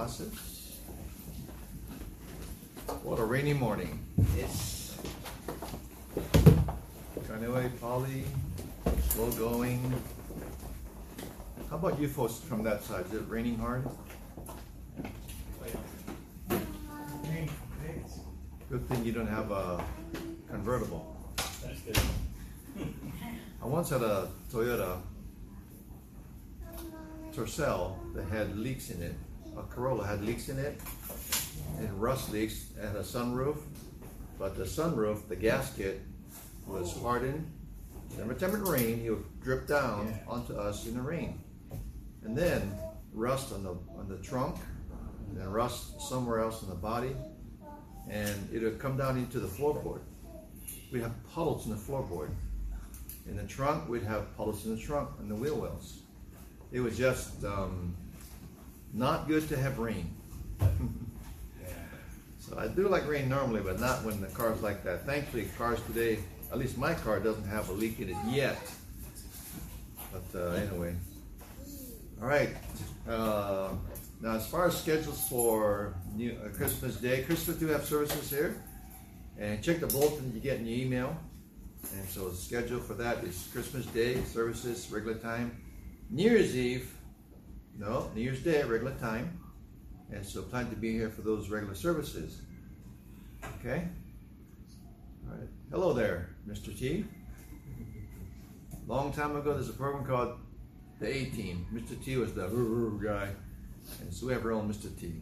classes. What a rainy morning. Yes. Anyway, Polly, slow going. How about you folks from that side? Is it raining hard? Good thing you don't have a convertible. That's good. I once had a Toyota Tercel that had leaks in it. A Corolla had leaks in it, and rust leaks, and a sunroof. But the sunroof, the gasket, was hardened. Every time it rained, it would drip down onto us in the rain. And then rust on the on the trunk, and then rust somewhere else in the body, and it would come down into the floorboard. We'd have puddles in the floorboard. In the trunk, we'd have puddles in the trunk and the wheel wells. It was just um, not good to have rain. so I do like rain normally, but not when the car's like that. Thankfully, cars today, at least my car, doesn't have a leak in it yet. But uh, anyway, all right. Uh, now, as far as schedules for New, uh, Christmas Day, Christmas do have services here, and check the bulletin you get in your email. And so the schedule for that is Christmas Day services, regular time. New Year's Eve, no, New Year's Day, regular time. And so plan to be here for those regular services. Okay? All right. Hello there, Mr. T. Long time ago, there's a program called the A Team. Mr. T was the guy. And so we have our own Mr. T.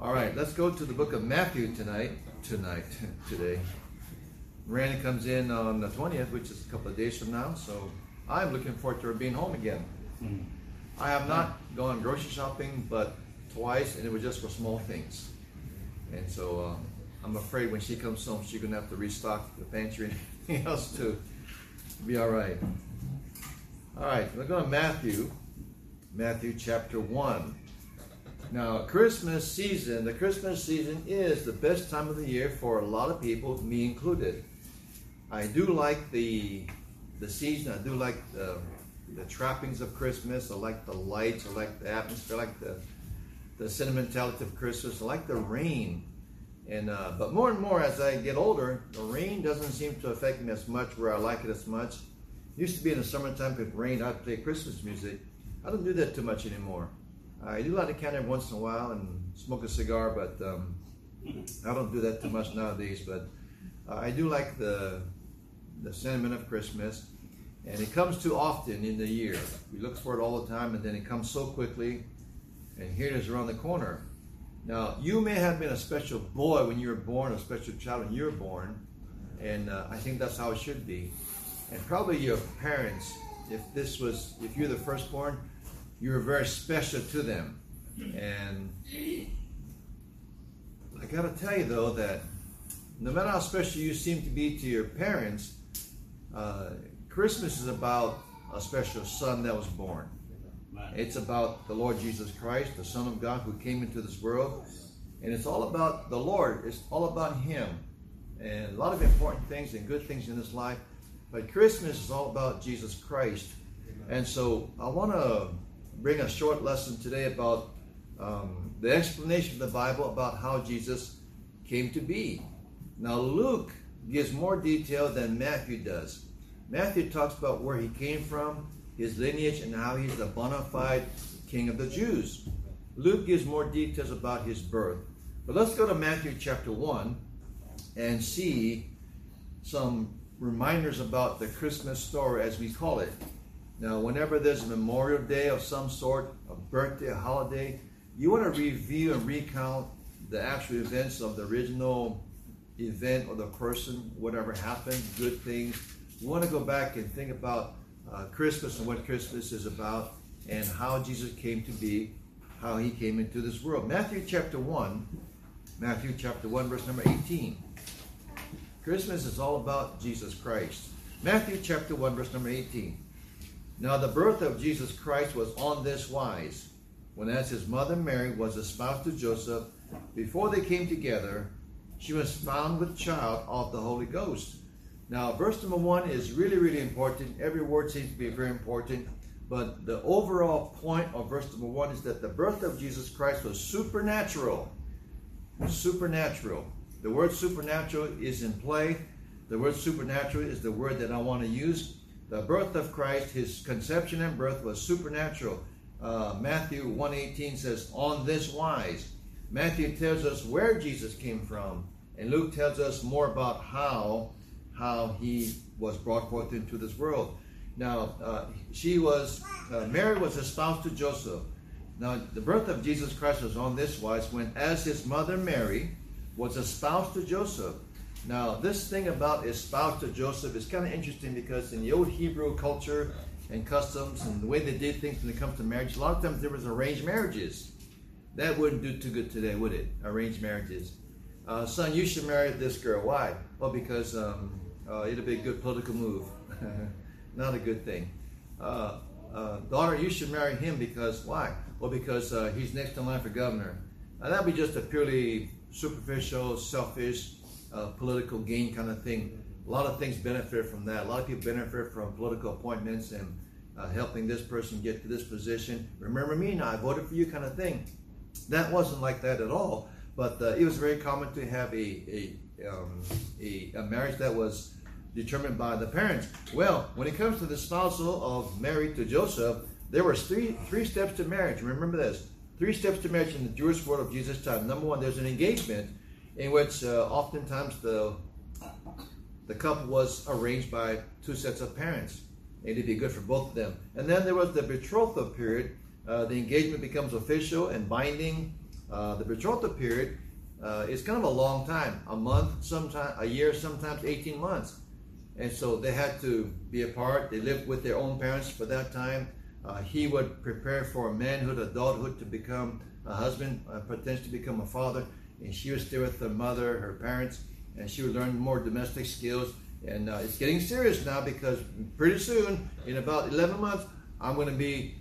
All right, let's go to the book of Matthew tonight. Tonight, today. Randy comes in on the 20th, which is a couple of days from now, so I'm looking forward to her being home again. Hmm. I have not gone grocery shopping but twice, and it was just for small things. And so um, I'm afraid when she comes home, she's going to have to restock the pantry and everything else to be all right. All right, we're going to Matthew, Matthew chapter 1. Now, Christmas season, the Christmas season is the best time of the year for a lot of people, me included. I do like the the season. I do like the, the trappings of Christmas. I like the lights. I like the atmosphere. I like the the sentimentality of Christmas. I like the rain. And uh, but more and more as I get older, the rain doesn't seem to affect me as much where I like it as much. Used to be in the summertime, if it rained, I'd play Christmas music. I don't do that too much anymore. I do light a candle once in a while and smoke a cigar, but um, I don't do that too much nowadays. But uh, I do like the the sentiment of Christmas, and it comes too often in the year. We look for it all the time, and then it comes so quickly, and here it is around the corner. Now, you may have been a special boy when you were born, a special child when you were born, and uh, I think that's how it should be. And probably your parents, if this was, if you're the firstborn, you were very special to them. And I gotta tell you though that no matter how special you seem to be to your parents, uh, Christmas is about a special son that was born. It's about the Lord Jesus Christ, the Son of God who came into this world. And it's all about the Lord. It's all about Him. And a lot of important things and good things in this life. But Christmas is all about Jesus Christ. And so I want to bring a short lesson today about um, the explanation of the Bible about how Jesus came to be. Now, Luke gives more detail than Matthew does. Matthew talks about where he came from, his lineage, and how he's the bona fide king of the Jews. Luke gives more details about his birth. But let's go to Matthew chapter 1 and see some reminders about the Christmas story as we call it. Now, whenever there's a Memorial Day of some sort, a birthday, a holiday, you want to review and recount the actual events of the original event or the person, whatever happened, good things. You want to go back and think about uh, Christmas and what Christmas is about and how Jesus came to be, how he came into this world. Matthew chapter 1, Matthew chapter 1, verse number 18. Christmas is all about Jesus Christ. Matthew chapter 1, verse number 18. Now the birth of Jesus Christ was on this wise. When as his mother Mary was espoused to Joseph, before they came together, she was found with child of the Holy Ghost. Now, verse number one is really, really important. Every word seems to be very important. But the overall point of verse number one is that the birth of Jesus Christ was supernatural. Supernatural. The word supernatural is in play. The word supernatural is the word that I want to use. The birth of Christ, his conception and birth was supernatural. Uh, Matthew 1.18 says, on this wise. Matthew tells us where Jesus came from. And Luke tells us more about how, how he was brought forth into this world. Now, uh, she was, uh, Mary was espoused to Joseph. Now, the birth of Jesus Christ was on this wise when, as his mother Mary was espoused to Joseph. Now, this thing about espoused to Joseph is kind of interesting because in the old Hebrew culture and customs and the way they did things when it comes to marriage, a lot of times there was arranged marriages. That wouldn't do too good today, would it? Arranged marriages. Uh, son, you should marry this girl. Why? Well, because um, uh, it'll be a good political move. Not a good thing. Uh, uh, daughter, you should marry him because why? Well, because uh, he's next in line for governor. that'd be just a purely superficial, selfish, uh, political gain kind of thing. A lot of things benefit from that. A lot of people benefit from political appointments and uh, helping this person get to this position. Remember me now, I voted for you kind of thing. That wasn't like that at all. But uh, it was very common to have a, a, um, a, a marriage that was determined by the parents. Well, when it comes to the spousal of Mary to Joseph, there were three three steps to marriage. Remember this: three steps to marriage in the Jewish world of Jesus' time. Number one, there's an engagement, in which uh, oftentimes the the couple was arranged by two sets of parents. And it'd be good for both of them. And then there was the betrothal period. Uh, the engagement becomes official and binding. Uh, the betrothal period uh, is kind of a long time, a month, sometimes a year, sometimes 18 months. And so they had to be apart. They lived with their own parents for that time. Uh, he would prepare for manhood, adulthood to become a husband, uh, potentially become a father. And she would stay with her mother, her parents, and she would learn more domestic skills. And uh, it's getting serious now because pretty soon, in about 11 months, I'm going to be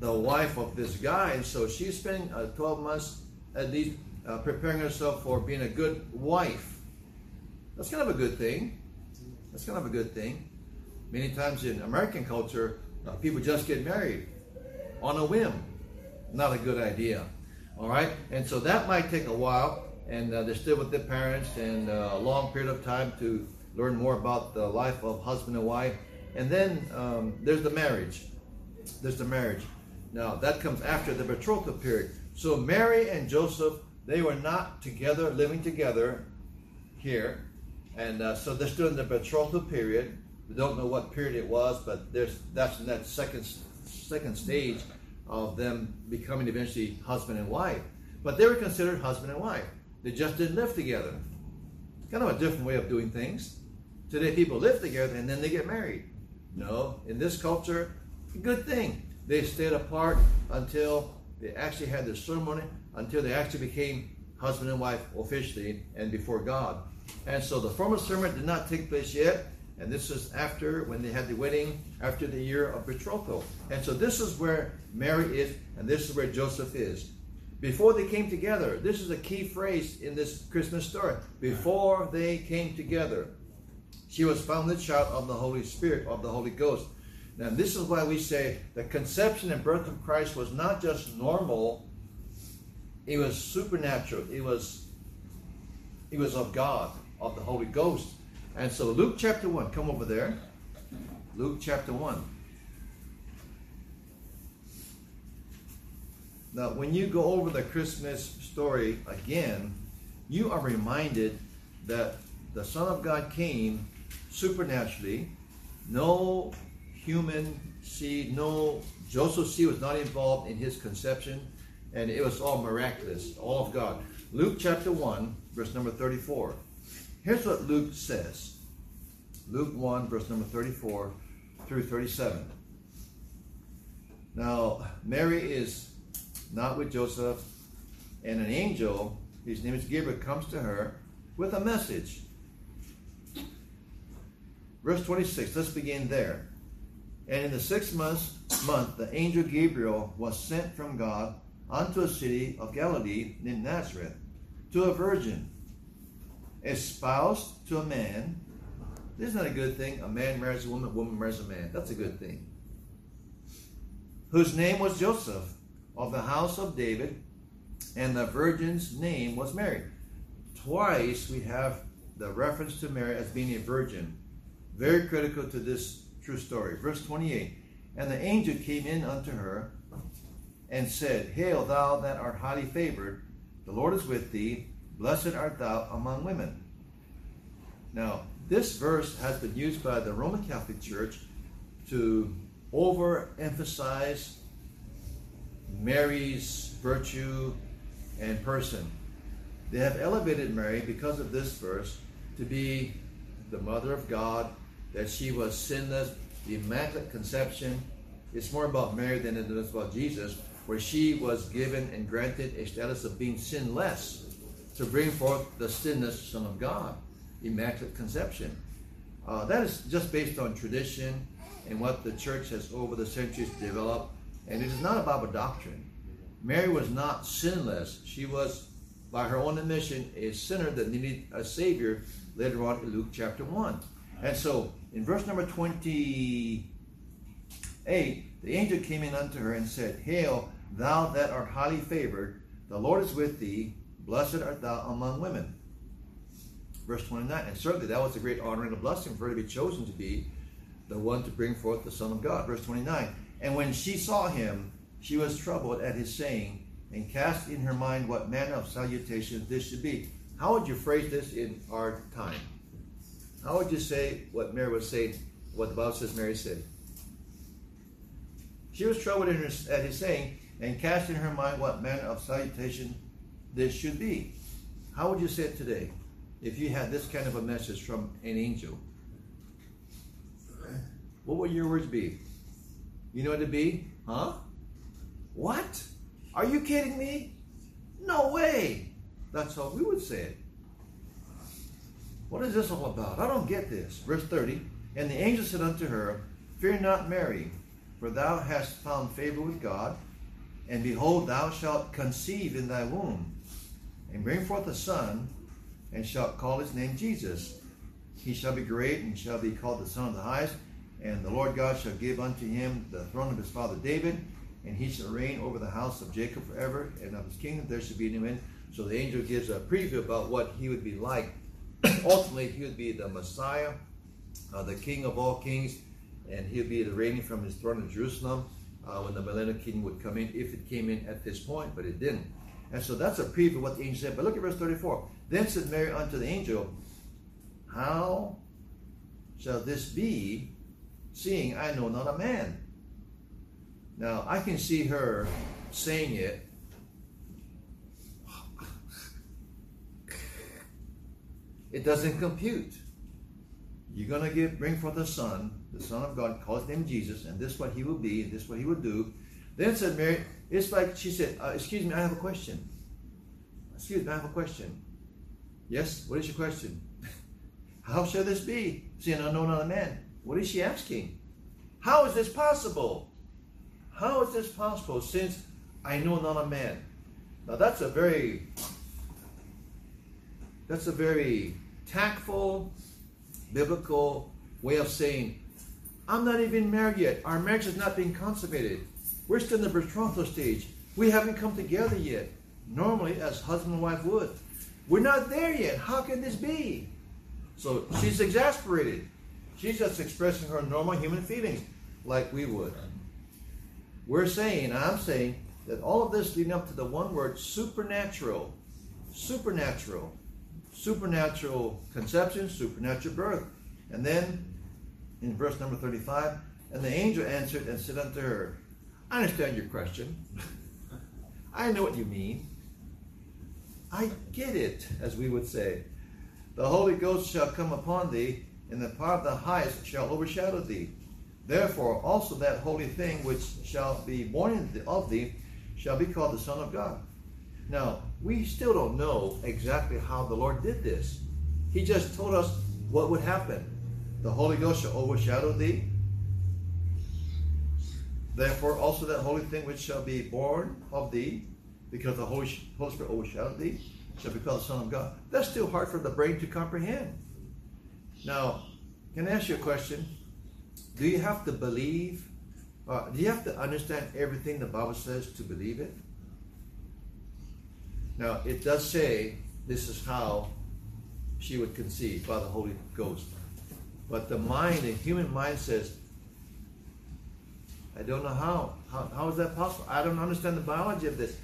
the wife of this guy. And so she's spending uh, 12 months at least uh, preparing herself for being a good wife. That's kind of a good thing. That's kind of a good thing. Many times in American culture, uh, people just get married on a whim. Not a good idea. All right? And so that might take a while, and uh, they're still with their parents and uh, a long period of time to learn more about the life of husband and wife. And then um, there's the marriage. There's the marriage. Now, that comes after the betrothal period. So Mary and Joseph, they were not together, living together here. And uh, so they're still in the betrothal period. We don't know what period it was, but there's that's in that second second stage of them becoming eventually husband and wife. But they were considered husband and wife. They just didn't live together. Kind of a different way of doing things. Today people live together and then they get married. No, in this culture, good thing. They stayed apart until they actually had their ceremony, until they actually became husband and wife officially and before God. And so the formal ceremony did not take place yet. And this is after when they had the wedding, after the year of betrothal. And so this is where Mary is, and this is where Joseph is. Before they came together, this is a key phrase in this Christmas story. Before they came together, she was found the child of the Holy Spirit, of the Holy Ghost. Now, this is why we say the conception and birth of Christ was not just normal, it was supernatural. It was it was of God, of the Holy Ghost. And so Luke chapter 1, come over there. Luke chapter 1. Now, when you go over the Christmas story again, you are reminded that the Son of God came supernaturally. No human seed, no Joseph's seed was not involved in his conception, and it was all miraculous, all of God. Luke chapter 1, verse number 34. Here's what Luke says Luke 1, verse number 34 through 37. Now, Mary is not with Joseph, and an angel, his name is Gabriel, comes to her with a message. Verse 26, let's begin there. And in the sixth month, month, the angel Gabriel was sent from God unto a city of Galilee named Nazareth, to a virgin, espoused to a man. This is not a good thing. A man marries a woman, a woman marries a man. That's a good thing. Whose name was Joseph, of the house of David, and the virgin's name was Mary. Twice we have the reference to Mary as being a virgin. Very critical to this true story. Verse 28 And the angel came in unto her and said, Hail, thou that art highly favored, the Lord is with thee, blessed art thou among women. Now, this verse has been used by the Roman Catholic Church to overemphasize Mary's virtue and person. They have elevated Mary because of this verse to be the mother of God, that she was sinless, the immaculate conception. It's more about Mary than it is about Jesus, where she was given and granted a status of being sinless to bring forth the sinless Son of God, immaculate conception. Uh, that is just based on tradition and what the church has over the centuries developed, and it is not about a doctrine. Mary was not sinless. She was, by her own admission, a sinner that needed a Savior later on in Luke chapter 1. And so, in verse number 28, the angel came in unto her and said, Hail, thou that art highly favored, the Lord is with thee, blessed art thou among women. Verse 29, and certainly that was a great honor and a blessing for her to be chosen to be the one to bring forth the Son of God. Verse 29, and when she saw him, she was troubled at his saying, and cast in her mind what manner of salutation this should be. How would you phrase this in our time? How would you say what Mary was saying, what the Bible says Mary said? She was troubled at his saying, and cast in her mind what manner of salutation this should be. How would you say it today if you had this kind of a message from an angel? What would your words be? You know what it'd be? Huh? What? Are you kidding me? No way. That's how we would say it. What is this all about? I don't get this. Verse 30 And the angel said unto her, Fear not, Mary, for thou hast found favor with God, and behold, thou shalt conceive in thy womb, and bring forth a son, and shalt call his name Jesus. He shall be great, and shall be called the Son of the Highest, and the Lord God shall give unto him the throne of his father David, and he shall reign over the house of Jacob forever, and of his kingdom there shall be no end. So the angel gives a preview about what he would be like. Ultimately, he would be the Messiah, uh, the King of all kings, and he'll be reigning from his throne in Jerusalem uh, when the kingdom would come in, if it came in at this point, but it didn't. And so that's a preview of what the angel said. But look at verse 34. Then said Mary unto the angel, How shall this be, seeing I know not a man? Now, I can see her saying it. It doesn't compute. You're going to give, bring forth a son, the Son of God, call his name Jesus, and this is what he will be, and this is what he will do. Then said Mary, it's like she said, uh, excuse me, I have a question. Excuse me, I have a question. Yes, what is your question? How shall this be, seeing I know not a man? What is she asking? How is this possible? How is this possible since I know not a man? Now that's a very that's a very tactful biblical way of saying I'm not even married yet. Our marriage has not been consummated. We're still in the betrothal stage. We haven't come together yet. Normally, as husband and wife would. We're not there yet. How can this be? So she's exasperated. She's just expressing her normal human feelings like we would. We're saying, I'm saying, that all of this leading up to the one word supernatural. Supernatural. Supernatural conception, supernatural birth. And then in verse number 35, and the angel answered and said unto her, I understand your question. I know what you mean. I get it, as we would say. The Holy Ghost shall come upon thee, and the power of the highest shall overshadow thee. Therefore, also that holy thing which shall be born of thee shall be called the Son of God. Now, we still don't know exactly how the Lord did this. He just told us what would happen. The Holy Ghost shall overshadow thee. Therefore, also that holy thing which shall be born of thee, because the Holy, Spirit overshadowed thee, shall be called the Son of God. That's still hard for the brain to comprehend. Now, can I ask you a question? Do you have to believe? Uh, do you have to understand everything the Bible says to believe it? Now, it does say this is how she would conceive by the Holy Ghost. But the mind, the human mind says, I don't know how. How, how is that possible? I don't understand the biology of this.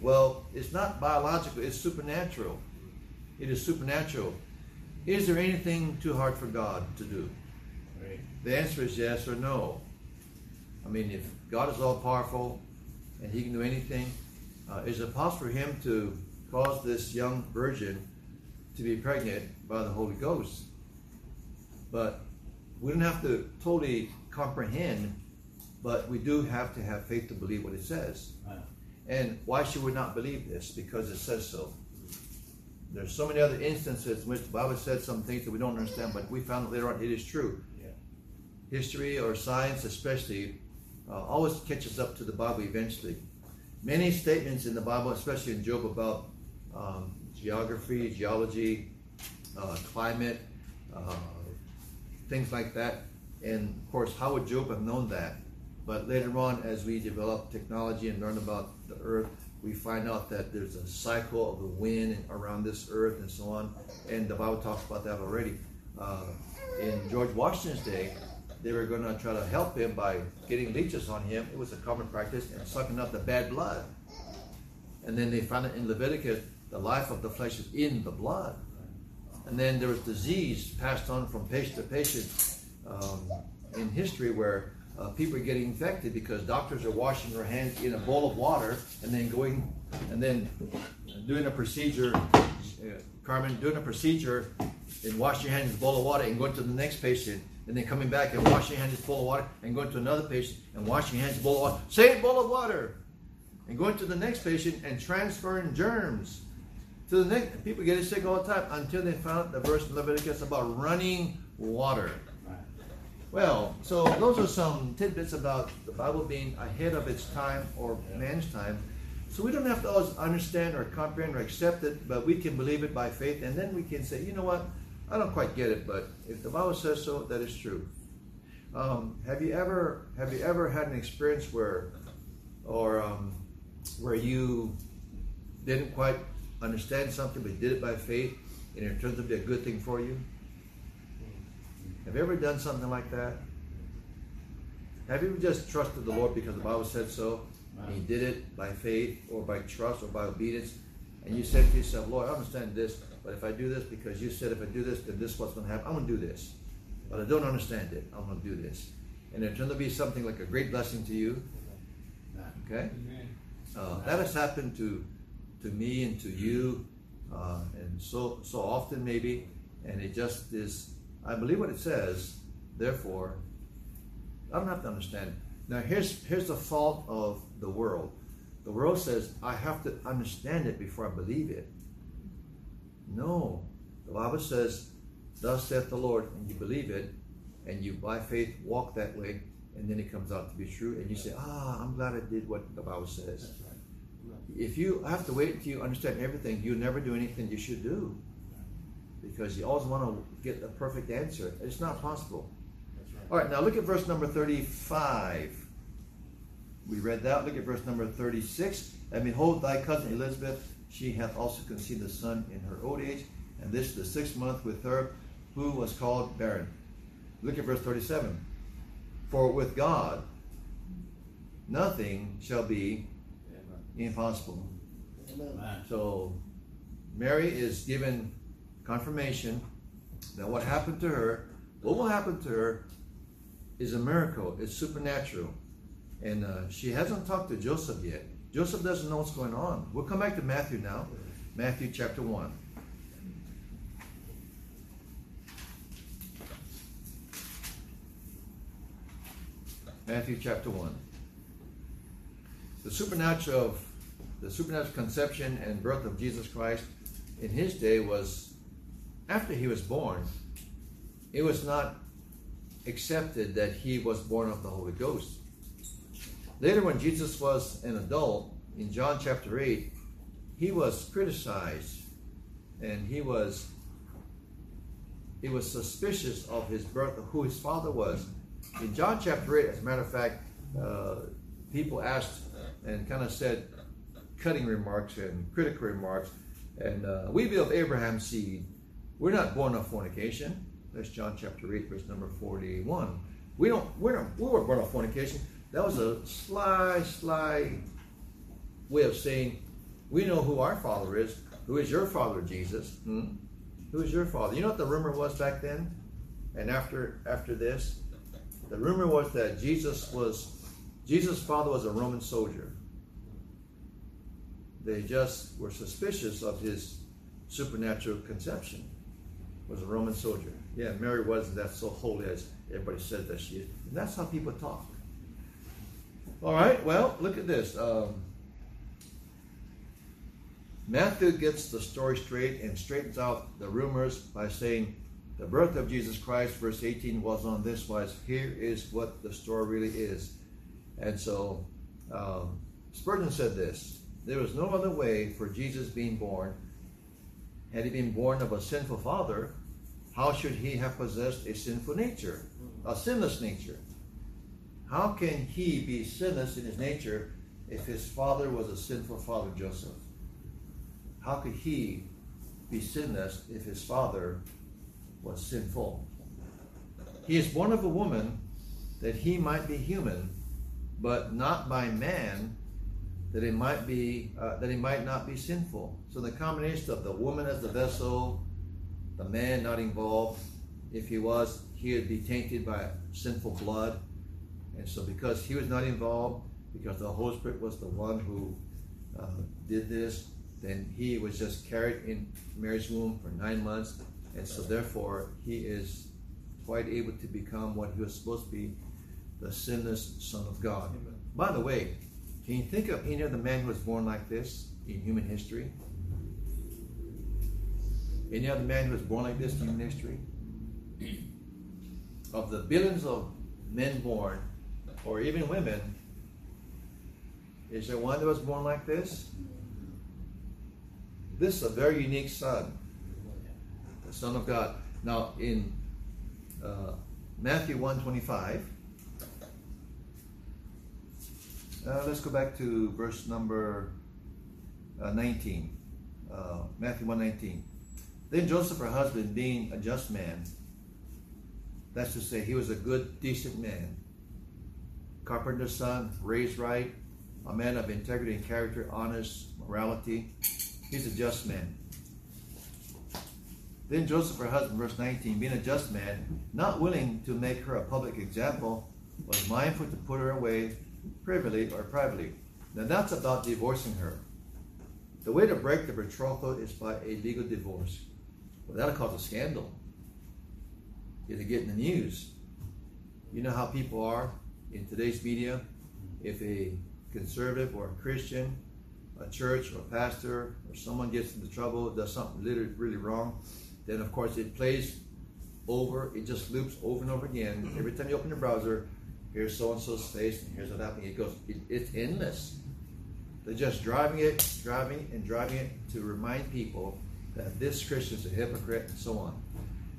Well, it's not biological, it's supernatural. It is supernatural. Is there anything too hard for God to do? Right. The answer is yes or no. I mean, if God is all powerful and He can do anything, uh, is it possible for Him to cause this young virgin to be pregnant by the Holy Ghost? But we don't have to totally comprehend, but we do have to have faith to believe what it says. And why should we not believe this? Because it says so. There's so many other instances in which the Bible said some things that we don't understand, but we found later on it is true. Yeah. History or science, especially, uh, always catches up to the Bible eventually. Many statements in the Bible, especially in Job, about um, geography, geology, uh, climate, uh, things like that. And of course, how would Job have known that? But later on, as we develop technology and learn about the earth, we find out that there's a cycle of the wind around this earth and so on. And the Bible talks about that already. Uh, in George Washington's day, they were going to try to help him by getting leeches on him. It was a common practice and sucking up the bad blood. And then they found it in Leviticus, the life of the flesh is in the blood. And then there was disease passed on from patient to patient um, in history where uh, people are getting infected because doctors are washing their hands in a bowl of water and then going and then doing a procedure, uh, Carmen, doing a procedure and washing your hands in a bowl of water and going to the next patient and then coming back and washing your hands in a bowl of water and going to another patient and washing your hands in a bowl of water. Same bowl of water. And going to the next patient and transferring germs to the next. People get sick all the time until they found the verse in Leviticus about running water. Well, so those are some tidbits about the Bible being ahead of its time or man's time. So we don't have to always understand or comprehend or accept it, but we can believe it by faith, and then we can say, you know what, I don't quite get it, but if the Bible says so, that is true. Um, have you ever have you ever had an experience where, or um, where you didn't quite understand something, but did it by faith, and it turns out to be a good thing for you? Have you ever done something like that? Have you ever just trusted the Lord because the Bible said so? And you did it by faith or by trust or by obedience. And you said to yourself, Lord, I understand this, but if I do this because you said if I do this, then this is what's going to happen. I'm going to do this. But I don't understand it. I'm going to do this. And it turned out to be something like a great blessing to you. Okay? Uh, that has happened to to me and to you, uh, and so so often maybe, and it just is. I believe what it says. Therefore, I don't have to understand. Now here's here's the fault of the world. The world says I have to understand it before I believe it. No, the Bible says, "Thus saith the Lord," and you believe it, and you by faith walk that way, and then it comes out to be true, and you say, "Ah, I'm glad I did what the Bible says." If you have to wait until you understand everything, you never do anything you should do. Because you always want to get a perfect answer. It's not possible. Right. All right, now look at verse number 35. We read that. Look at verse number 36. And behold, thy cousin Elizabeth, she hath also conceived a son in her old age, and this the sixth month with her, who was called barren. Look at verse 37. For with God, nothing shall be impossible. Amen. So Mary is given confirmation that what happened to her, what will happen to her, is a miracle. It's supernatural. And uh, she hasn't talked to Joseph yet. Joseph doesn't know what's going on. We'll come back to Matthew now. Matthew chapter 1. Matthew chapter 1. The supernatural of the supernatural conception and birth of Jesus Christ in his day was after he was born, it was not accepted that he was born of the Holy Ghost. Later, when Jesus was an adult, in John chapter 8, he was criticized and he was he was suspicious of his birth, of who his father was. In John chapter 8, as a matter of fact, uh, people asked and kind of said cutting remarks and critical remarks. And uh, we be of Abraham's seed. We're not born of fornication. That's John chapter 8, verse number 41. We don't, we're not, we weren't born of fornication. That was a sly, sly way of saying, we know who our father is. Who is your father, Jesus? Hmm? Who is your father? You know what the rumor was back then? And after after this? The rumor was that Jesus was Jesus' father was a Roman soldier. They just were suspicious of his supernatural conception. Was a Roman soldier. Yeah, Mary wasn't that so holy as everybody says that she is. And that's how people talk. All right, well, look at this. Um, Matthew gets the story straight and straightens out the rumors by saying the birth of Jesus Christ, verse 18, was on this wise. Here is what the story really is. And so um, Spurgeon said this There was no other way for Jesus being born. Had he been born of a sinful father, how should he have possessed a sinful nature, a sinless nature? How can he be sinless in his nature if his father was a sinful father, Joseph? How could he be sinless if his father was sinful? He is born of a woman that he might be human, but not by man that he might be uh, that he might not be sinful. So the combination of the woman as the vessel, the man not involved. If he was, he would be tainted by sinful blood. And so because he was not involved, because the Holy Spirit was the one who uh, did this, then he was just carried in Mary's womb for nine months, and so therefore he is quite able to become what he was supposed to be, the sinless Son of God. Amen. By the way, can you think of any other man who was born like this in human history? Any other man who was born like this in human history? Of the billions of men born, or even women, is there one that was born like this? This is a very unique son, the Son of God. Now, in uh, Matthew 125, uh, let's go back to verse number uh, 19. Uh, Matthew 119. Then Joseph, her husband, being a just man, that's to say, he was a good, decent man, carpenter's son, raised right, a man of integrity and character, honest, morality. He's a just man. Then Joseph, her husband, verse 19, being a just man, not willing to make her a public example, was mindful to put her away privily or privately. Now that's about divorcing her. The way to break the betrothal is by a legal divorce. Well, that'll cause a scandal. It'll get in the news. You know how people are in today's media. If a conservative or a Christian, a church or a pastor or someone gets into trouble, does something literally really wrong, then of course it plays over, it just loops over and over again. Every time you open the browser, here's so and so's face, and here's what happened. It goes, it, it's endless. They're just driving it, driving it, and driving it to remind people that this Christian's a hypocrite and so on.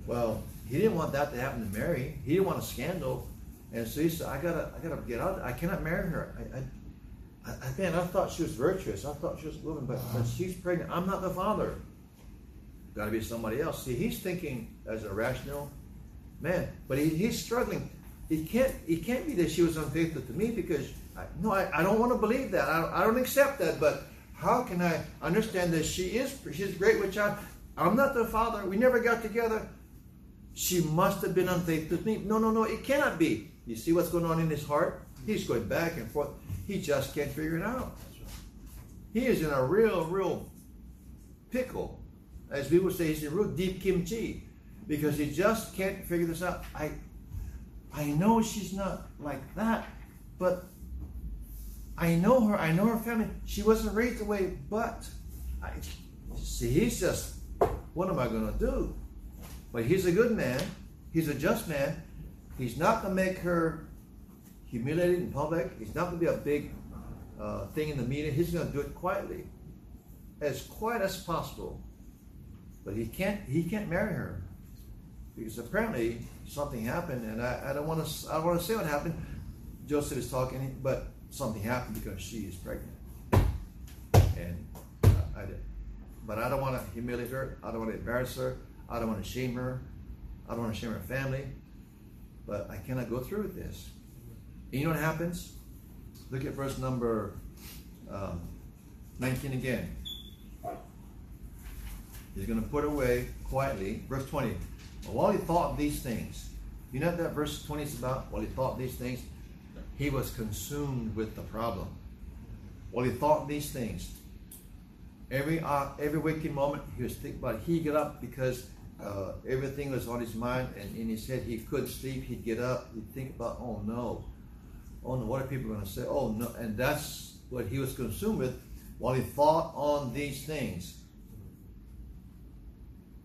Well, he didn't want that to happen to Mary. He didn't want a scandal, and so he said, "I gotta, I gotta get out. I cannot marry her. I, I, I, man, I thought she was virtuous. I thought she was a woman, but, but she's pregnant. I'm not the father. Got to be somebody else. See, he's thinking as a rational man, but he, he's struggling. He can't, he can't be that she was unfaithful to me because I, no, I, I don't want to believe that. I, I don't accept that. But how can I understand that she is, she's great with child? I'm not the father. We never got together. She must have been unfaithful to me. No, no, no, it cannot be. You see what's going on in his heart? He's going back and forth. He just can't figure it out. He is in a real, real pickle. As we would say, he's in real deep kimchi. Because he just can't figure this out. I I know she's not like that, but I know her, I know her family. She wasn't raised the way, but I see he's just what am I gonna do? But he's a good man, he's a just man. He's not gonna make her humiliated in public. He's not gonna be a big uh, thing in the media. He's gonna do it quietly, as quiet as possible. But he can't he can't marry her because apparently something happened, and I, I don't want to I want to say what happened. Joseph is talking, but something happened because she is pregnant, and I, I did. But I don't want to humiliate her. I don't want to embarrass her. I don't want to shame her. I don't want to shame her family. But I cannot go through with this. And you know what happens? Look at verse number um, 19 again. He's going to put away quietly. Verse 20. While he thought these things, you know that verse 20 is about? While he thought these things, he was consumed with the problem. While he thought these things, every uh, every waking moment he was thinking about. He get up because uh, everything was on his mind and in his head. He couldn't sleep. He'd get up. He'd think about, oh no, oh no, what are people going to say? Oh no, and that's what he was consumed with while he thought on these things.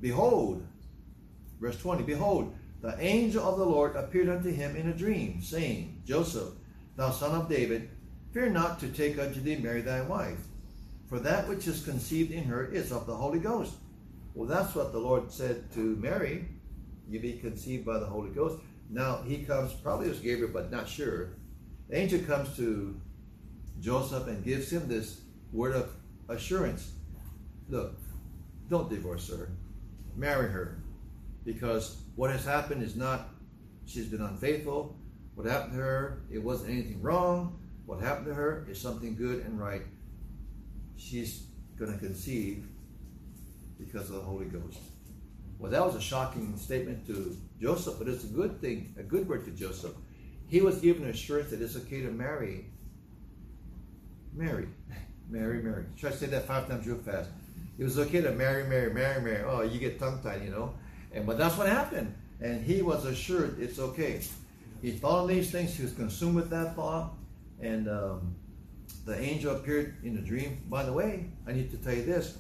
Behold, verse 20, behold, the angel of the Lord appeared unto him in a dream, saying, Joseph, thou son of David, fear not to take unto thee Mary thy wife, for that which is conceived in her is of the Holy Ghost. Well, that's what the Lord said to Mary. You be conceived by the Holy Ghost. Now he comes, probably was Gabriel, but not sure. The angel comes to Joseph and gives him this word of assurance. Look, don't divorce her. Marry her. Because what has happened is not she's been unfaithful. What happened to her, it wasn't anything wrong. What happened to her is something good and right. She's going to conceive because of the Holy Ghost. Well, that was a shocking statement to Joseph, but it's a good thing, a good word to Joseph. He was given assurance that it's okay to marry. Mary. Mary, Mary. Try to say that five times real fast. It was okay to marry, marry, marry, marry. Oh, you get tongue tied, you know. And but that's what happened. And he was assured it's okay. He thought of these things. He was consumed with that thought. And um, the angel appeared in a dream. By the way, I need to tell you this.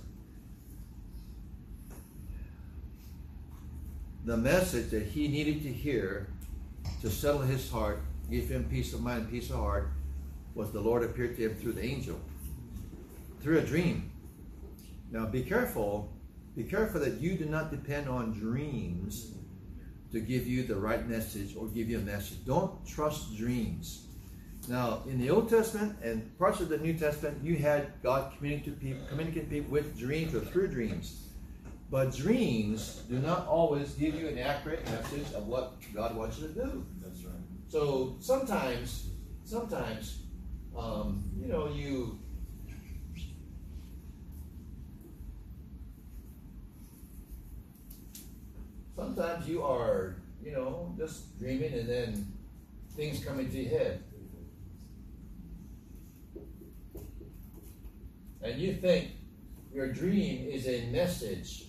The message that he needed to hear to settle his heart, give him peace of mind, peace of heart, was the Lord appeared to him through the angel, through a dream. Now be careful, be careful that you do not depend on dreams to give you the right message or give you a message. Don't trust dreams. Now, in the Old Testament and parts of the New Testament, you had God communicating to people, communicating people with dreams or through dreams. But dreams do not always give you an accurate message of what God wants you to do. That's right. So sometimes, sometimes, um, you know, you sometimes you are, you know, just dreaming and then things come into your head. And you think your dream is a message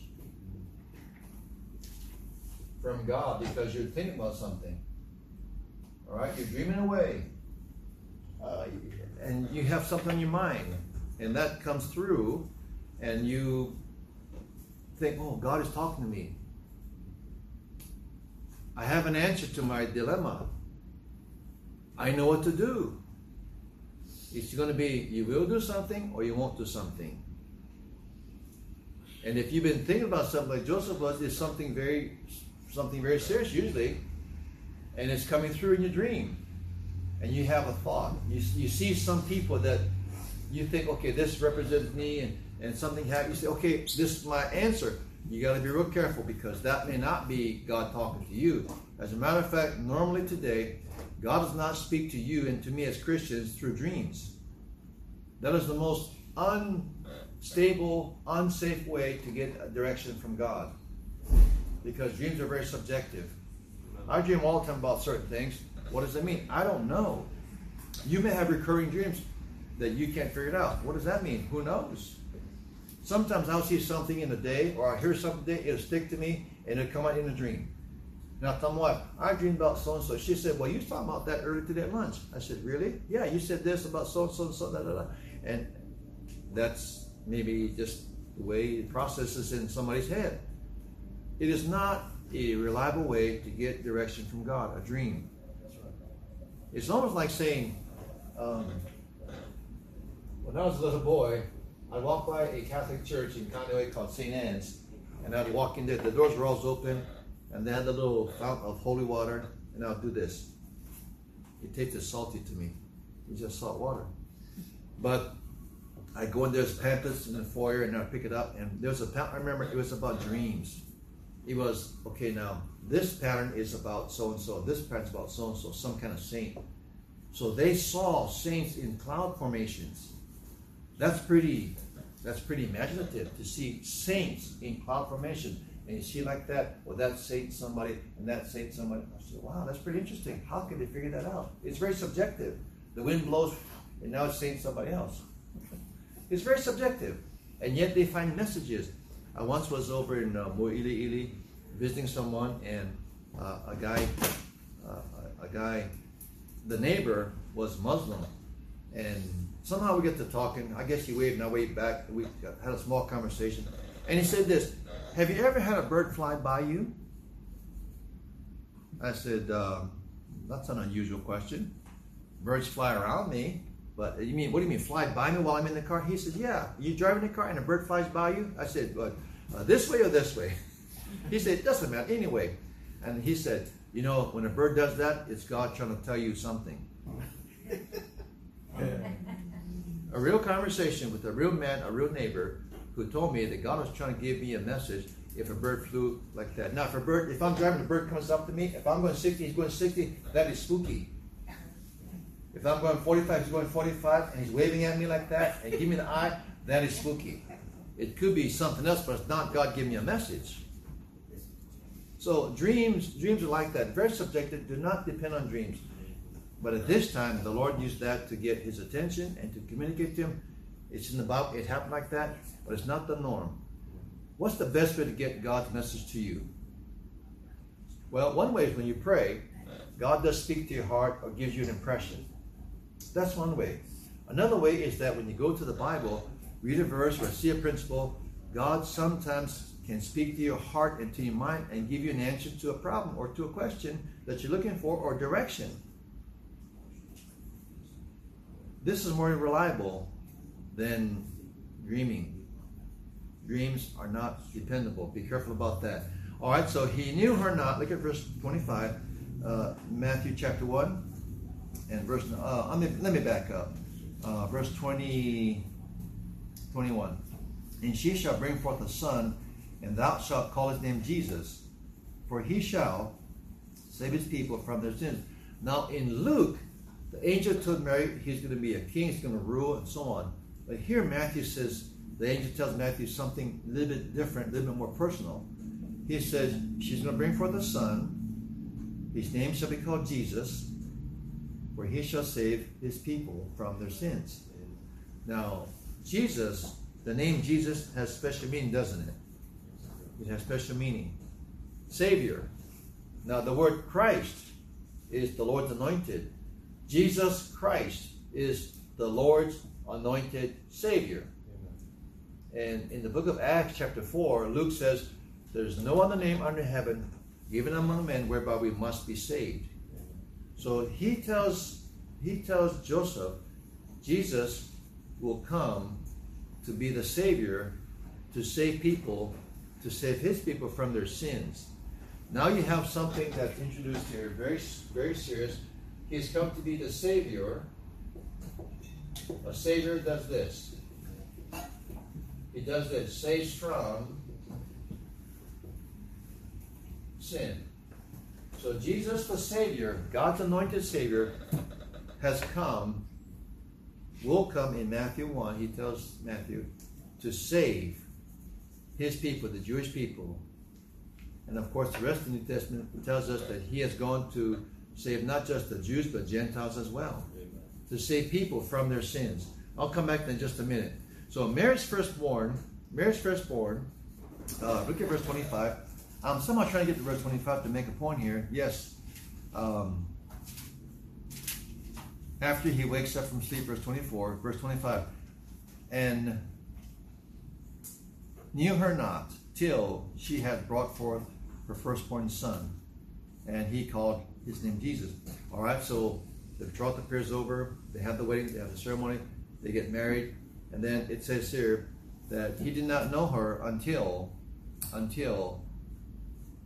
from God because you're thinking about something. All right, you're dreaming away, uh, and you have something in your mind, and that comes through, and you think, "Oh, God is talking to me. I have an answer to my dilemma. I know what to do. It's going to be you will do something or you won't do something." And if you've been thinking about something like Joseph was, it's something very something very serious usually, and it's coming through in your dream, and you have a thought. You, you see some people that you think, okay, this represents me, and, and something happens. You say, okay, this is my answer. You got to be real careful because that may not be God talking to you. As a matter of fact, normally today, God does not speak to you and to me as Christians through dreams. That is the most unstable, unsafe way to get a direction from God. Because dreams are very subjective. I dream all the time about certain things. What does it mean? I don't know. You may have recurring dreams that you can't figure it out. What does that mean? Who knows? Sometimes I'll see something in the day or I hear something, it'll stick to me and it'll come out in a dream. Now, tell me what, I dreamed about so and so. She said, Well, you was talking about that earlier today at lunch. I said, Really? Yeah, you said this about so and so and so, da da da. And that's maybe just the way it processes in somebody's head. It is not a reliable way to get direction from God, a dream. It's almost like saying, um, when I was a little boy, I walked by a Catholic church in Conway called St. Anne's, and I'd walk in there. The doors were always open, and they had the little fountain of holy water, and I'd do this. It tasted salty to me. It's just salt water. But I go in there's pamphlets in the foyer, and I pick it up, and there was a pamphlet. I remember it was about dreams. It was okay. Now this pattern is about so and so. This pattern's about so and so, some kind of saint. So they saw saints in cloud formations. That's pretty. That's pretty imaginative to see saints in cloud formation, and you see like that. Well, that saint somebody, and that saint somebody. I said, "Wow, that's pretty interesting. How could they figure that out?" It's very subjective. The wind blows, and now it's saying somebody else. It's very subjective, and yet they find messages. I once was over in uh, Mo'ili Ili visiting someone, and uh, a guy, uh, a guy, the neighbor was Muslim, and somehow we get to talking. I guess he waved and I waved back. We had a small conversation, and he said this: "Have you ever had a bird fly by you?" I said, uh, "That's an unusual question. Birds fly around me." But you mean, what do you mean, fly by me while I'm in the car? He said, yeah. You driving the car and a bird flies by you? I said, but uh, this way or this way? He said, it doesn't matter, anyway. And he said, you know, when a bird does that, it's God trying to tell you something. A real conversation with a real man, a real neighbor, who told me that God was trying to give me a message if a bird flew like that. Now, if a bird, if I'm driving, a bird comes up to me, if I'm going 60, he's going 60, that is spooky. If I'm going 45, he's going 45, and he's waving at me like that, and give me the eye, that is spooky. It could be something else, but it's not God giving me a message. So dreams, dreams are like that. Very subjective. Do not depend on dreams. But at this time, the Lord used that to get his attention and to communicate to him. It's in the Bible. It happened like that, but it's not the norm. What's the best way to get God's message to you? Well, one way is when you pray, God does speak to your heart or gives you an impression. That's one way. Another way is that when you go to the Bible, read a verse or see a principle, God sometimes can speak to your heart and to your mind and give you an answer to a problem or to a question that you're looking for or direction. This is more reliable than dreaming. Dreams are not dependable. Be careful about that. All right, so he knew her not. Look at verse 25, uh, Matthew chapter 1 and verse, uh, let, me, let me back up. Uh, verse 20, 21. And she shall bring forth a son, and thou shalt call his name Jesus, for he shall save his people from their sins. Now in Luke, the angel told Mary he's going to be a king, he's going to rule, and so on. But here Matthew says, the angel tells Matthew something a little bit different, a little bit more personal. He says, she's going to bring forth a son. His name shall be called Jesus, for he shall save his people from their sins. Now, Jesus, the name Jesus has special meaning, doesn't it? It has special meaning. Savior. Now, the word Christ is the Lord's anointed. Jesus Christ is the Lord's anointed Savior. And in the book of Acts, chapter 4, Luke says, There's no other name under heaven given among men whereby we must be saved. So he tells he tells Joseph, Jesus will come to be the Savior, to save people, to save his people from their sins. Now you have something that's introduced here, very, very serious. He's come to be the Savior. A Savior does this. He does this, saves from sin. So Jesus the Savior, God's anointed Savior, has come, will come in Matthew 1, he tells Matthew, to save his people, the Jewish people. And of course, the rest of the New Testament tells us that he has gone to save not just the Jews, but Gentiles as well. Amen. To save people from their sins. I'll come back in just a minute. So Mary's firstborn, Mary's firstborn, uh, look at verse 25. I'm somehow trying to get to verse 25 to make a point here. Yes. Um, after he wakes up from sleep, verse 24, verse 25, and knew her not till she had brought forth her firstborn son, and he called his name Jesus. All right, so the betrothal is over. They have the wedding, they have the ceremony, they get married, and then it says here that he did not know her until until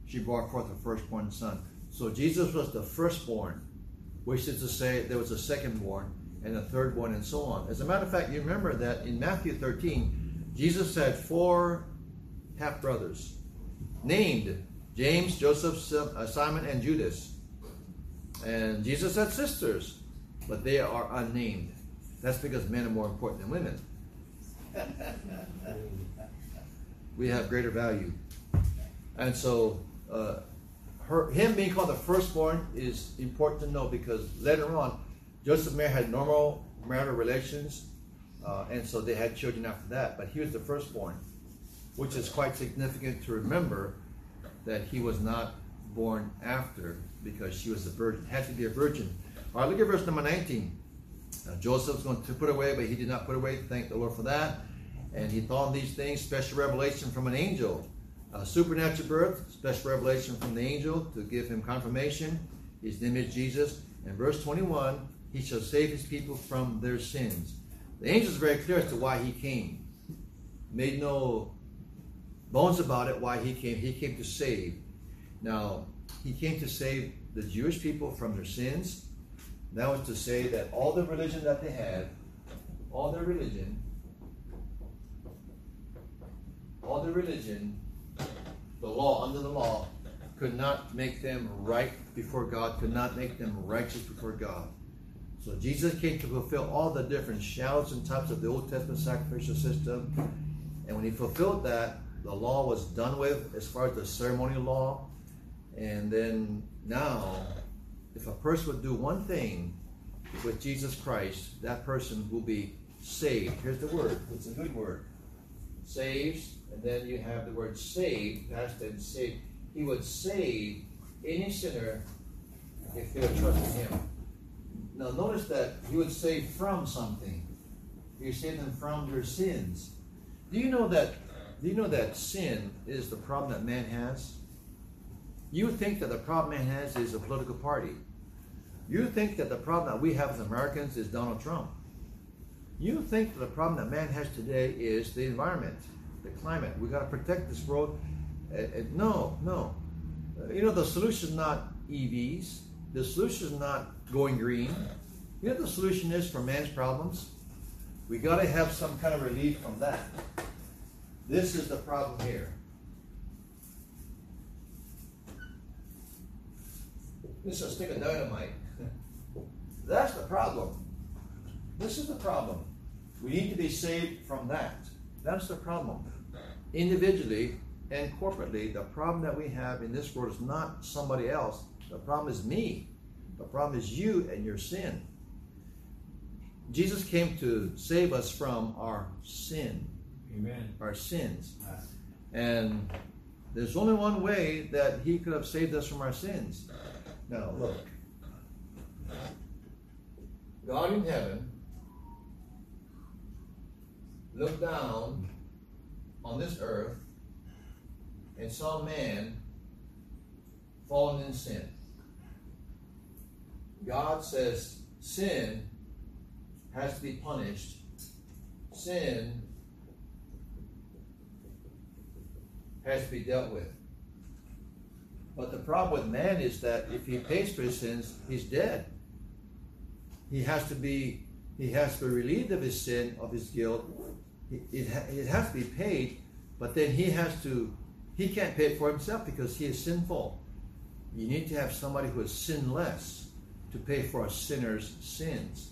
she brought forth her firstborn son. So Jesus was the firstborn, which is to say there was a secondborn and a thirdborn and so on. As a matter of fact, you remember that in Matthew 13, Jesus had four half brothers named James, Joseph, uh, Simon, and Judas. And Jesus had sisters, but they are unnamed. That's because men are more important than women. we have greater value. And so, uh, her, him being called the firstborn is important to know because later on, Joseph and Mary had normal marital relations, uh, and so they had children after that. But he was the firstborn, which is quite significant to remember that he was not born after because she was a virgin, had to be a virgin. All right, look at verse number 19. Uh, Joseph's going to put away, but he did not put away. Thank the Lord for that. And he thought these things, special revelation from an angel. Uh, supernatural birth, special revelation from the angel to give him confirmation. His name is Jesus. And verse 21, he shall save his people from their sins. The angel is very clear as to why he came. Made no bones about it why he came. He came to save. Now, he came to save the Jewish people from their sins. That was to say that all the religion that they had, all their religion, all the religion, the law, under the law, could not make them right before God, could not make them righteous before God. So Jesus came to fulfill all the different shouts and types of the Old Testament sacrificial system. And when he fulfilled that, the law was done with as far as the ceremonial law. And then now, if a person would do one thing with Jesus Christ, that person will be saved. Here's the word. It's a good word. Saves, and then you have the word saved, past tense saved. He would save any sinner if they would trust in him. Now notice that he would save from something. He would save them from their sins. Do you know that do you know that sin is the problem that man has? You think that the problem man has is a political party. You think that the problem that we have as Americans is Donald Trump. You think that the problem that man has today is the environment, the climate. We got to protect this world. Uh, uh, no, no. Uh, you know, the solution is not EVs. The solution is not going green. You know the solution is for man's problems? We got to have some kind of relief from that. This is the problem here. This is a stick of dynamite. That's the problem. This is the problem. We need to be saved from that. That's the problem. Individually and corporately, the problem that we have in this world is not somebody else. The problem is me. The problem is you and your sin. Jesus came to save us from our sin, Amen. our sins. And there's only one way that he could have saved us from our sins. Now, look. God in heaven looked down on this earth and saw man fallen in sin. God says sin has to be punished. Sin has to be dealt with. But the problem with man is that if he pays for his sins, he's dead. He has to be he has to be relieved of his sin, of his guilt. It, it has to be paid, but then he has to he can't pay it for himself because he is sinful. You need to have somebody who is sinless to pay for a sinner's sins.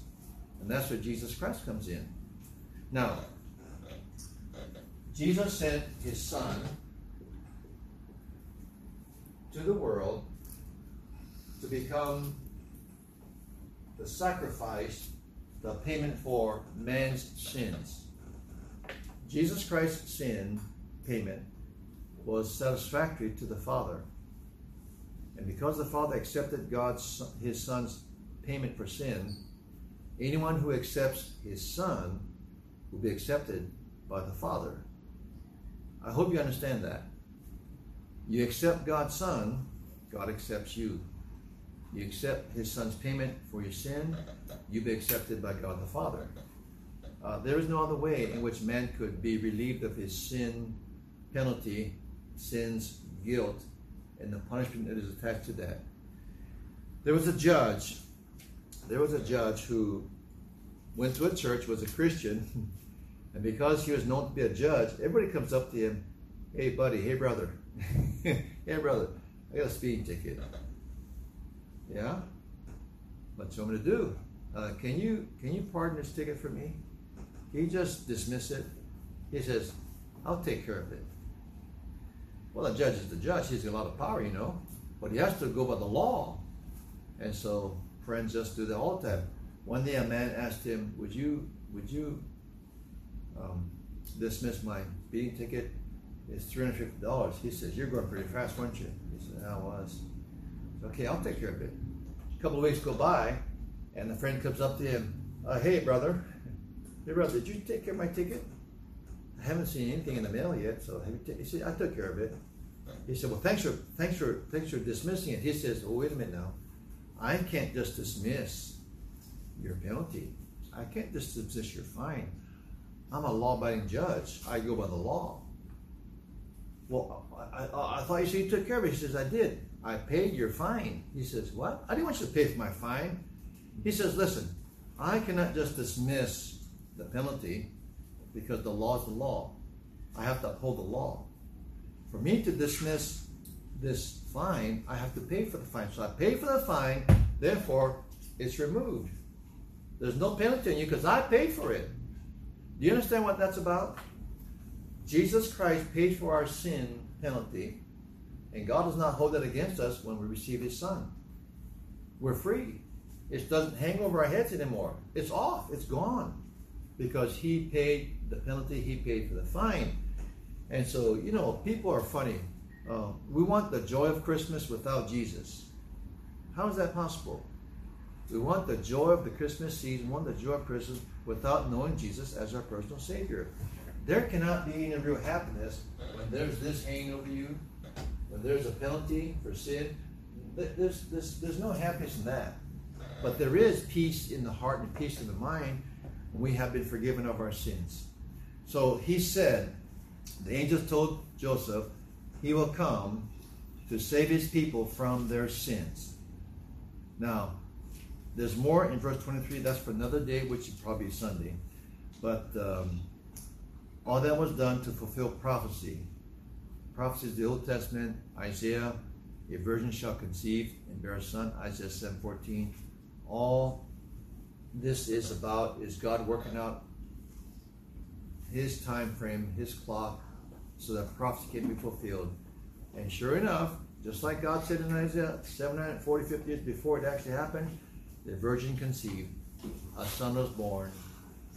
And that's where Jesus Christ comes in. Now, Jesus sent his son to the world to become the sacrifice, the payment for man's sins. Jesus Christ's sin payment was satisfactory to the Father. And because the Father accepted God's his son's payment for sin, anyone who accepts his son will be accepted by the Father. I hope you understand that. You accept God's Son, God accepts you. You accept His Son's payment for your sin, you be accepted by God the Father. Uh, there is no other way in which man could be relieved of his sin penalty, sin's guilt, and the punishment that is attached to that. There was a judge. There was a judge who went to a church, was a Christian, and because he was known to be a judge, everybody comes up to him, hey buddy, hey brother, hey brother, I got a speeding ticket. Yeah? What you want me to do? Uh, can you can you pardon this ticket for me? He just dismiss it. He says, I'll take care of it. Well, the judge is the judge. He's got a lot of power, you know. But he has to go by the law. And so friends just do that all the time. One day a man asked him, Would you would you um, dismiss my speeding ticket? It's three hundred fifty dollars. He says, "You're going pretty fast, weren't you?" He said, "I was." Okay, I'll take care of it. A couple of weeks go by, and the friend comes up to him. Uh, hey, brother. Hey, brother. Did you take care of my ticket? I haven't seen anything in the mail yet. So he said, "I took care of it." He said, "Well, thanks for thanks for thanks for dismissing it." He says, "Oh, wait a minute now. I can't just dismiss your penalty. I can't just dismiss your fine. I'm a law-abiding judge. I go by the law." Well, I, I, I, thought you said you took care of it. He says, I did. I paid your fine. He says, What? I didn't want you to pay for my fine. He says, Listen, I cannot just dismiss the penalty because the law is the law. I have to uphold the law. For me to dismiss this fine, I have to pay for the fine. So I pay for the fine, therefore, it's removed. There's no penalty on you because I paid for it. Do you understand what that's about? Jesus Christ paid for our sin penalty, and God does not hold that against us when we receive His Son. We're free. It doesn't hang over our heads anymore. It's off. It's gone because He paid the penalty. He paid for the fine. And so, you know, people are funny. Uh, we want the joy of Christmas without Jesus. How is that possible? We want the joy of the Christmas season, we want the joy of Christmas without knowing Jesus as our personal Savior. There cannot be any real happiness when there's this hanging over you, when there's a penalty for sin. There's, there's, there's no happiness in that. But there is peace in the heart and peace in the mind when we have been forgiven of our sins. So he said, the angels told Joseph, he will come to save his people from their sins. Now, there's more in verse 23. That's for another day, which is probably Sunday. But um, all that was done to fulfill prophecy. Prophecy is the Old Testament, Isaiah, a virgin shall conceive and bear a son, Isaiah 7:14. All this is about is God working out his time frame, his clock, so that prophecy can be fulfilled. And sure enough, just like God said in Isaiah 740, 50 years before it actually happened, the virgin conceived, a son was born.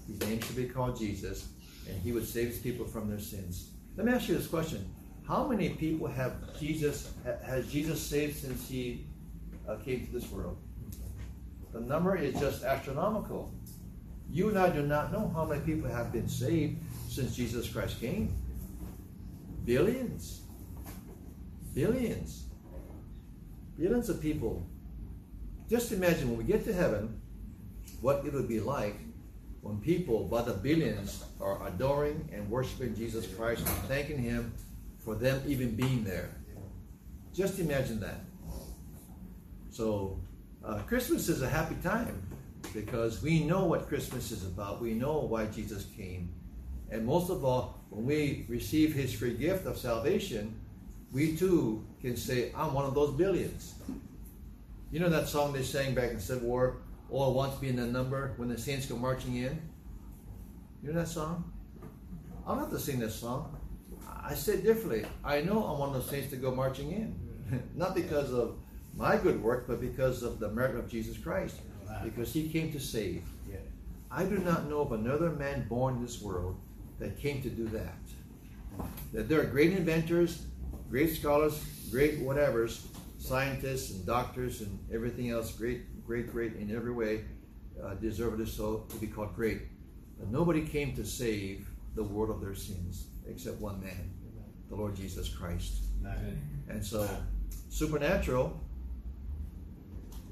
His name should be called Jesus and he would save his people from their sins. Let me ask you this question. How many people have Jesus has Jesus saved since he uh, came to this world? The number is just astronomical. You and I do not know how many people have been saved since Jesus Christ came. Billions. Billions. Billions of people. Just imagine when we get to heaven, what it would be like when people by the billions are adoring and worshiping Jesus Christ and thanking Him for them even being there. Just imagine that. So, uh, Christmas is a happy time because we know what Christmas is about. We know why Jesus came. And most of all, when we receive his free gift of salvation, we too can say, I'm one of those billions. You know that song they sang back in Civil War, All I Want to Be in the Number, when the saints go marching in? You know that song? I don't have to sing that song. I say differently. I know one of those saints to go marching in. Not because of my good work, but because of the merit of Jesus Christ. Because he came to save. I do not know of another man born in this world that came to do that. That there are great inventors, great scholars, great whatevers, scientists and doctors and everything else, great, great, great in every way, uh, deservedly so to be called great. But nobody came to save the world of their sins except one man, the Lord Jesus Christ. And so, supernatural,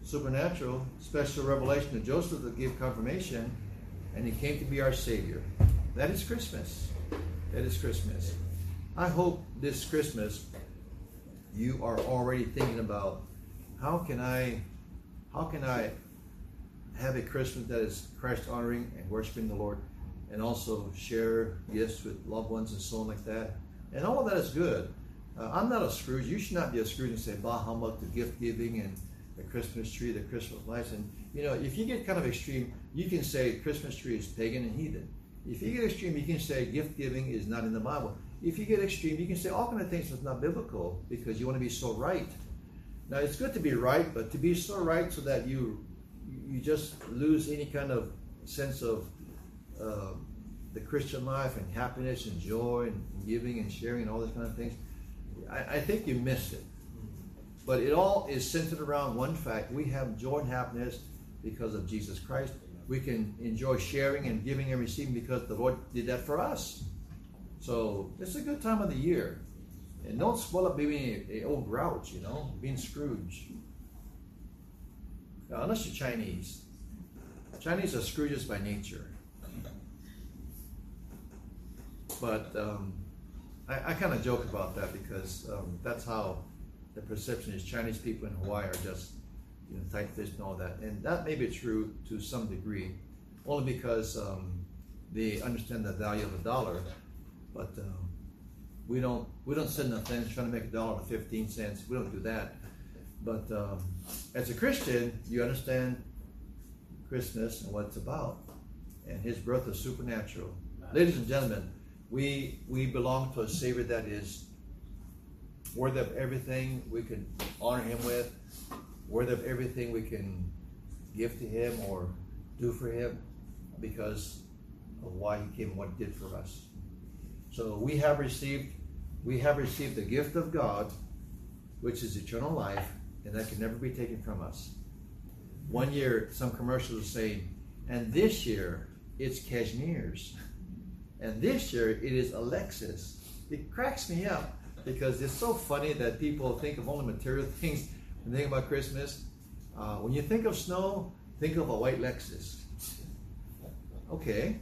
supernatural, special revelation to Joseph to give confirmation, and he came to be our Savior. That is Christmas. That is Christmas. I hope this Christmas you are already thinking about how can I how can I have a Christmas that is Christ honoring and worshiping the Lord and also share gifts with loved ones and so on like that. And all of that is good. Uh, I'm not a Scrooge. You should not be a Scrooge and say, bah humbug, the gift giving and the Christmas tree, the Christmas lights. And, you know, if you get kind of extreme, you can say Christmas tree is pagan and heathen. If you get extreme, you can say gift giving is not in the Bible. If you get extreme, you can say all kind of things that's not biblical because you want to be so right. Now it's good to be right, but to be so right so that you you just lose any kind of sense of uh, the Christian life and happiness and joy and giving and sharing and all those kind of things. I, I think you missed it. But it all is centered around one fact: we have joy and happiness because of Jesus Christ we can enjoy sharing and giving and receiving because the Lord did that for us. So it's a good time of the year. And don't spoil up being a, a old grouch, you know, being Scrooge. Now, unless you're Chinese. Chinese are Scrooges by nature. But um, I, I kind of joke about that because um, that's how the perception is. Chinese people in Hawaii are just you know, tight fist and all that. And that may be true to some degree, only because um, they understand the value of a dollar. But um, we don't we don't sit in the fence trying to make a dollar to 15 cents. We don't do that. But um, as a Christian, you understand Christmas and what it's about. And his birth is supernatural. Ladies and gentlemen, we we belong to a Savior that is worthy of everything we can honor him with worthy of everything we can give to Him or do for Him because of why He came and what He did for us. So we have received we have received the gift of God, which is eternal life, and that can never be taken from us. One year, some commercials were saying, and this year it's Cashmere's, and this year it is a Lexus. It cracks me up because it's so funny that people think of only material things and think about Christmas. Uh, when you think of snow, think of a white Lexus. Okay.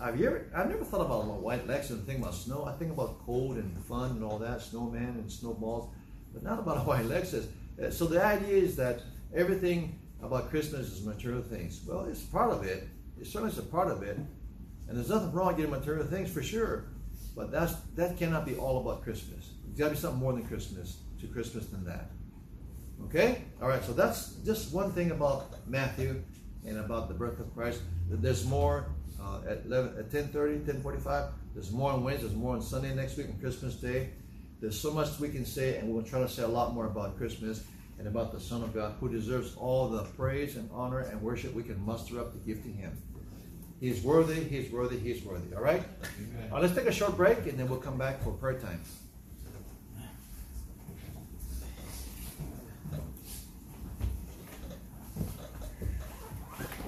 Have you ever? I've never thought about a white Lexus and think about snow. I think about cold and fun and all that, snowman and snowballs, but not about white Lexus. Uh, so the idea is that everything about Christmas is material things. Well, it's part of it. It certainly is a part of it, and there's nothing wrong getting material things for sure. But that's that cannot be all about Christmas. It's got to be something more than Christmas to Christmas than that. Okay? All right, so that's just one thing about Matthew and about the birth of Christ. There's more uh, at 11, at 10.30, 10.45. There's more on Wednesday. There's more on Sunday next week on Christmas Day. There's so much we can say, and we'll try to say a lot more about Christmas and about the Son of God, who deserves all the praise and honor and worship we can muster up to give to him. He is worthy, he is worthy, he is worthy. All right? All right, let's take a short break, and then we'll come back for prayer time.